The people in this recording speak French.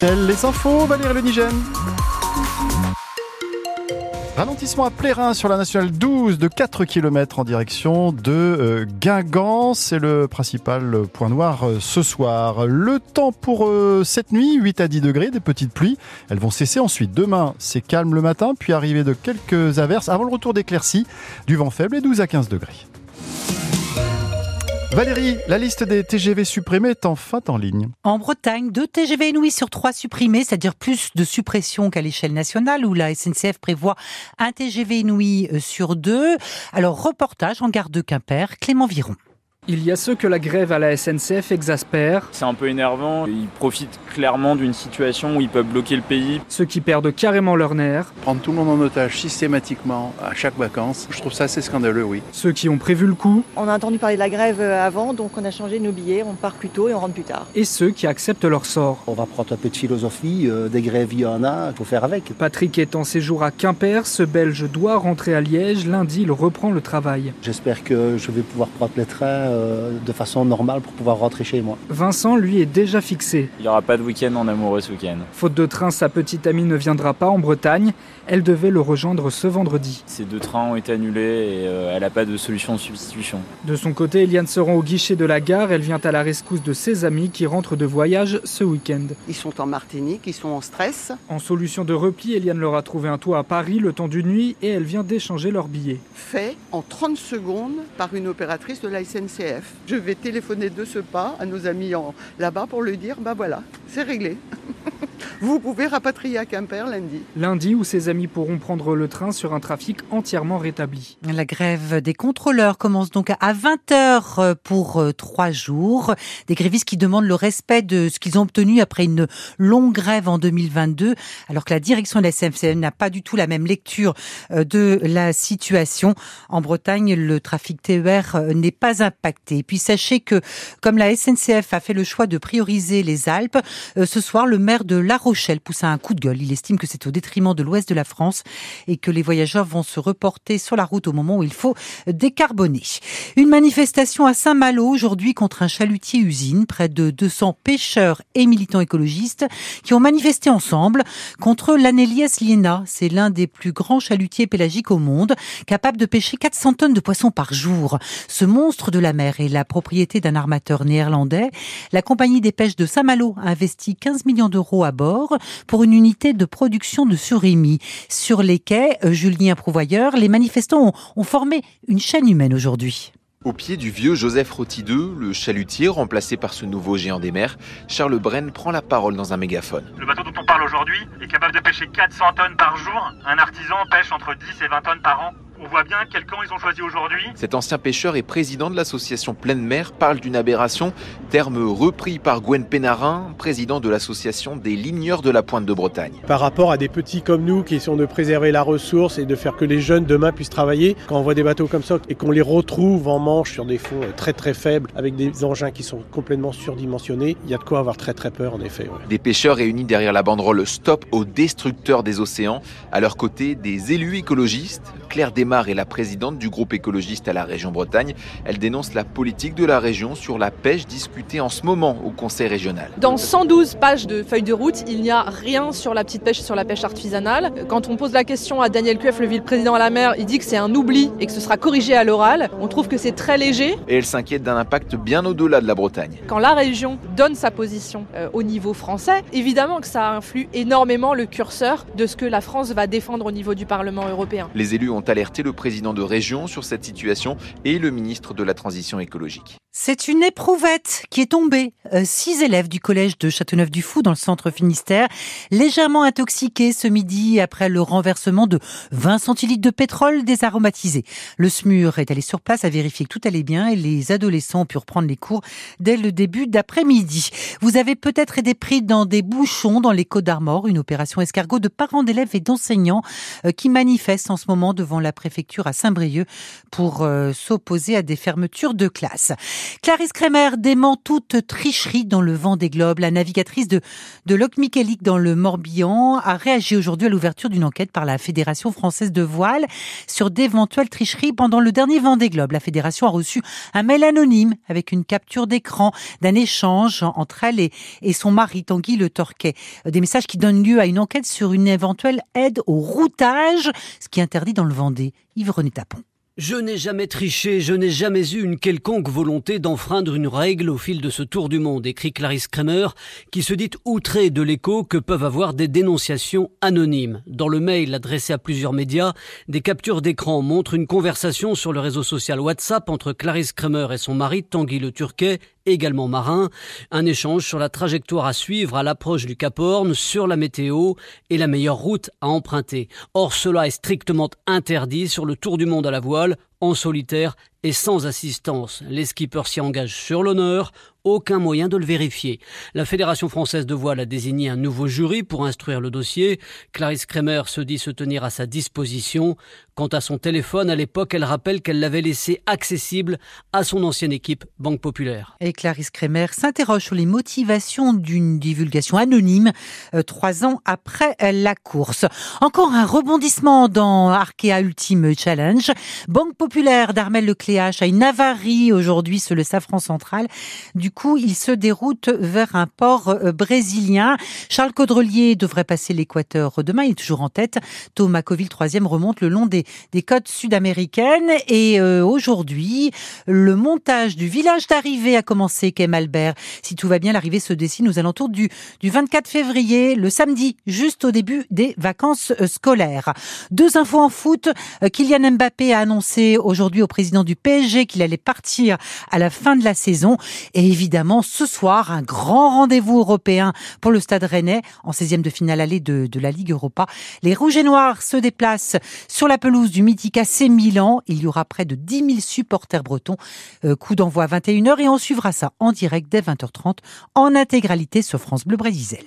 Les infos, Valérie Lenigène. Ralentissement à Plérin sur la nationale 12 de 4 km en direction de euh, Guingamp. C'est le principal point noir euh, ce soir. Le temps pour euh, cette nuit, 8 à 10 degrés, des petites pluies. Elles vont cesser ensuite. Demain, c'est calme le matin, puis arrivée de quelques averses avant le retour d'éclaircies, du vent faible et 12 à 15 degrés. Valérie, la liste des TGV supprimés est enfin en ligne. En Bretagne, deux TGV inouïs sur trois supprimés, c'est-à-dire plus de suppression qu'à l'échelle nationale, où la SNCF prévoit un TGV inouï euh, sur deux. Alors, reportage en gare de Quimper, Clément Viron. Il y a ceux que la grève à la SNCF exaspère. C'est un peu énervant. Ils profitent clairement d'une situation où ils peuvent bloquer le pays. Ceux qui perdent carrément leur nerf. Prendre tout le monde en otage systématiquement à chaque vacances, je trouve ça assez scandaleux, oui. Ceux qui ont prévu le coup. On a entendu parler de la grève avant, donc on a changé nos billets, on part plus tôt et on rentre plus tard. Et ceux qui acceptent leur sort. On va prendre un peu de philosophie, euh, des grèves il y en a, il faut faire avec. Patrick est en séjour à Quimper, ce Belge doit rentrer à Liège. Lundi, il reprend le travail. J'espère que je vais pouvoir prendre les trains euh, de façon normal pour pouvoir rentrer chez moi. Vincent, lui, est déjà fixé. Il n'y aura pas de week-end en amoureux ce week-end. Faute de train, sa petite amie ne viendra pas en Bretagne. Elle devait le rejoindre ce vendredi. Ces deux trains ont été annulés et euh, elle n'a pas de solution de substitution. De son côté, Eliane se rend au guichet de la gare. Elle vient à la rescousse de ses amis qui rentrent de voyage ce week-end. Ils sont en Martinique, ils sont en stress. En solution de repli, Eliane leur a trouvé un toit à Paris le temps d'une nuit et elle vient d'échanger leurs billets. Fait en 30 secondes par une opératrice de la SNCF. Je vais téléphoner de ce pas à nos amis là-bas pour lui dire bah voilà, c'est réglé. Vous pouvez rapatrier à Quimper lundi. Lundi où ses amis pourront prendre le train sur un trafic entièrement rétabli. La grève des contrôleurs commence donc à 20h pour euh, trois jours. Des grévistes qui demandent le respect de ce qu'ils ont obtenu après une longue grève en 2022, alors que la direction de la SNCF n'a pas du tout la même lecture euh, de la situation. En Bretagne, le trafic TER euh, n'est pas impacté. Et puis sachez que comme la SNCF a fait le choix de prioriser les Alpes, ce soir, le maire de La Rochelle pousse un coup de gueule. Il estime que c'est au détriment de l'ouest de la France et que les voyageurs vont se reporter sur la route au moment où il faut décarboner. Une manifestation à Saint-Malo aujourd'hui contre un chalutier usine. Près de 200 pêcheurs et militants écologistes qui ont manifesté ensemble contre l'Anelias liena. C'est l'un des plus grands chalutiers pélagiques au monde, capable de pêcher 400 tonnes de poissons par jour. Ce monstre de la mer est la propriété d'un armateur néerlandais. La compagnie des pêches de Saint-Malo a investi 15 millions d'euros à bord pour une unité de production de surimi. Sur les quais, euh, Julien Prouvoyeur, les manifestants ont, formé une chaîne humaine aujourd'hui. Au pied du vieux Joseph Rotideux, le chalutier remplacé par ce nouveau géant des mers, Charles Brenn prend la parole dans un mégaphone. Le bateau dont on parle aujourd'hui est capable de pêcher 400 tonnes par jour. Un artisan pêche entre 10 et 20 tonnes par an. On voit bien quel camp ils ont choisi aujourd'hui. Cet ancien pêcheur et président de l'association Pleine Mer parle d'une aberration, terme repris par Gwen Pénarin, président de l'association des ligneurs de la pointe de Bretagne. Par rapport à des petits comme nous qui sont de préserver la ressource et de faire que les jeunes demain puissent travailler, quand on voit des bateaux comme ça et qu'on les retrouve en manche sur des fonds très très faibles avec des engins qui sont complètement surdimensionnés, il y a de quoi avoir très très peur en effet. Des pêcheurs réunis derrière la banderole Stop aux destructeurs des océans, à leur côté des élus écologistes, Claire Desmar est la présidente du groupe écologiste à la région Bretagne. Elle dénonce la politique de la région sur la pêche discutée en ce moment au Conseil régional. Dans 112 pages de feuilles de route, il n'y a rien sur la petite pêche et sur la pêche artisanale. Quand on pose la question à Daniel Cueff, le vice-président à la mer, il dit que c'est un oubli et que ce sera corrigé à l'oral. On trouve que c'est très léger. Et elle s'inquiète d'un impact bien au-delà de la Bretagne. Quand la région donne sa position euh, au niveau français, évidemment que ça influe énormément le curseur de ce que la France va défendre au niveau du Parlement européen. Les élus ont ont le président de région sur cette situation et le ministre de la Transition écologique. C'est une éprouvette qui est tombée. Euh, six élèves du collège de Châteauneuf-du-Fou dans le centre Finistère, légèrement intoxiqués ce midi après le renversement de 20 centilitres de pétrole désaromatisé. Le SMUR est allé sur place à vérifier que tout allait bien et les adolescents ont pu reprendre les cours dès le début d'après-midi. Vous avez peut-être été pris dans des bouchons dans les Côtes d'Armor, une opération escargot de parents d'élèves et d'enseignants euh, qui manifestent en ce moment devant la préfecture préfecture à Saint-Brieuc pour euh, s'opposer à des fermetures de classes. Clarisse Kremer dément toute tricherie dans le vent des globes. La navigatrice de, de Michelic dans le Morbihan a réagi aujourd'hui à l'ouverture d'une enquête par la Fédération française de voile sur d'éventuelles tricheries pendant le dernier vent des globes. La fédération a reçu un mail anonyme avec une capture d'écran d'un échange entre elle et, et son mari Tanguy Le Torquet. Des messages qui donnent lieu à une enquête sur une éventuelle aide au routage, ce qui est interdit dans le Vendée. Yves-René Tapon. Je n'ai jamais triché, je n'ai jamais eu une quelconque volonté d'enfreindre une règle au fil de ce tour du monde, écrit Clarisse Kramer, qui se dit outrée de l'écho que peuvent avoir des dénonciations anonymes. Dans le mail adressé à plusieurs médias, des captures d'écran montrent une conversation sur le réseau social WhatsApp entre Clarisse Kramer et son mari Tanguy Le Turquet également marin. Un échange sur la trajectoire à suivre à l'approche du Cap Horn, sur la météo et la meilleure route à emprunter. Or, cela est strictement interdit sur le tour du monde à la voile, en solitaire et sans assistance. Les skippers s'y engagent sur l'honneur, aucun moyen de le vérifier. La Fédération française de voile a désigné un nouveau jury pour instruire le dossier. Clarisse Kremer se dit se tenir à sa disposition. Quant à son téléphone, à l'époque, elle rappelle qu'elle l'avait laissé accessible à son ancienne équipe Banque Populaire. Et Clarisse Kremer s'interroge sur les motivations d'une divulgation anonyme euh, trois ans après la course. Encore un rebondissement dans Arkea Ultime Challenge. Banque Populaire d'Armel Lecléache a une avarie aujourd'hui sur le Safran central. Du coup, il se déroute vers un port euh, brésilien. Charles Caudrelier devrait passer l'équateur demain. Il est toujours en tête. Thomas Coville, troisième, remonte le long des, des côtes sud-américaines. Et euh, aujourd'hui, le montage du village d'arrivée a commencé, Quai Malbert. Si tout va bien, l'arrivée se dessine aux alentours du, du 24 février, le samedi, juste au début des vacances euh, scolaires. Deux infos en foot. Kylian Mbappé a aujourd'hui au président du PSG qu'il allait partir à la fin de la saison. Et évidemment, ce soir, un grand rendez-vous européen pour le Stade Rennais en 16e de finale allée de, de la Ligue Europa. Les Rouges et Noirs se déplacent sur la pelouse du mythique AC Milan. Il y aura près de 10 000 supporters bretons. Euh, coup d'envoi à 21h et on suivra ça en direct dès 20h30 en intégralité sur France Bleu Brésil.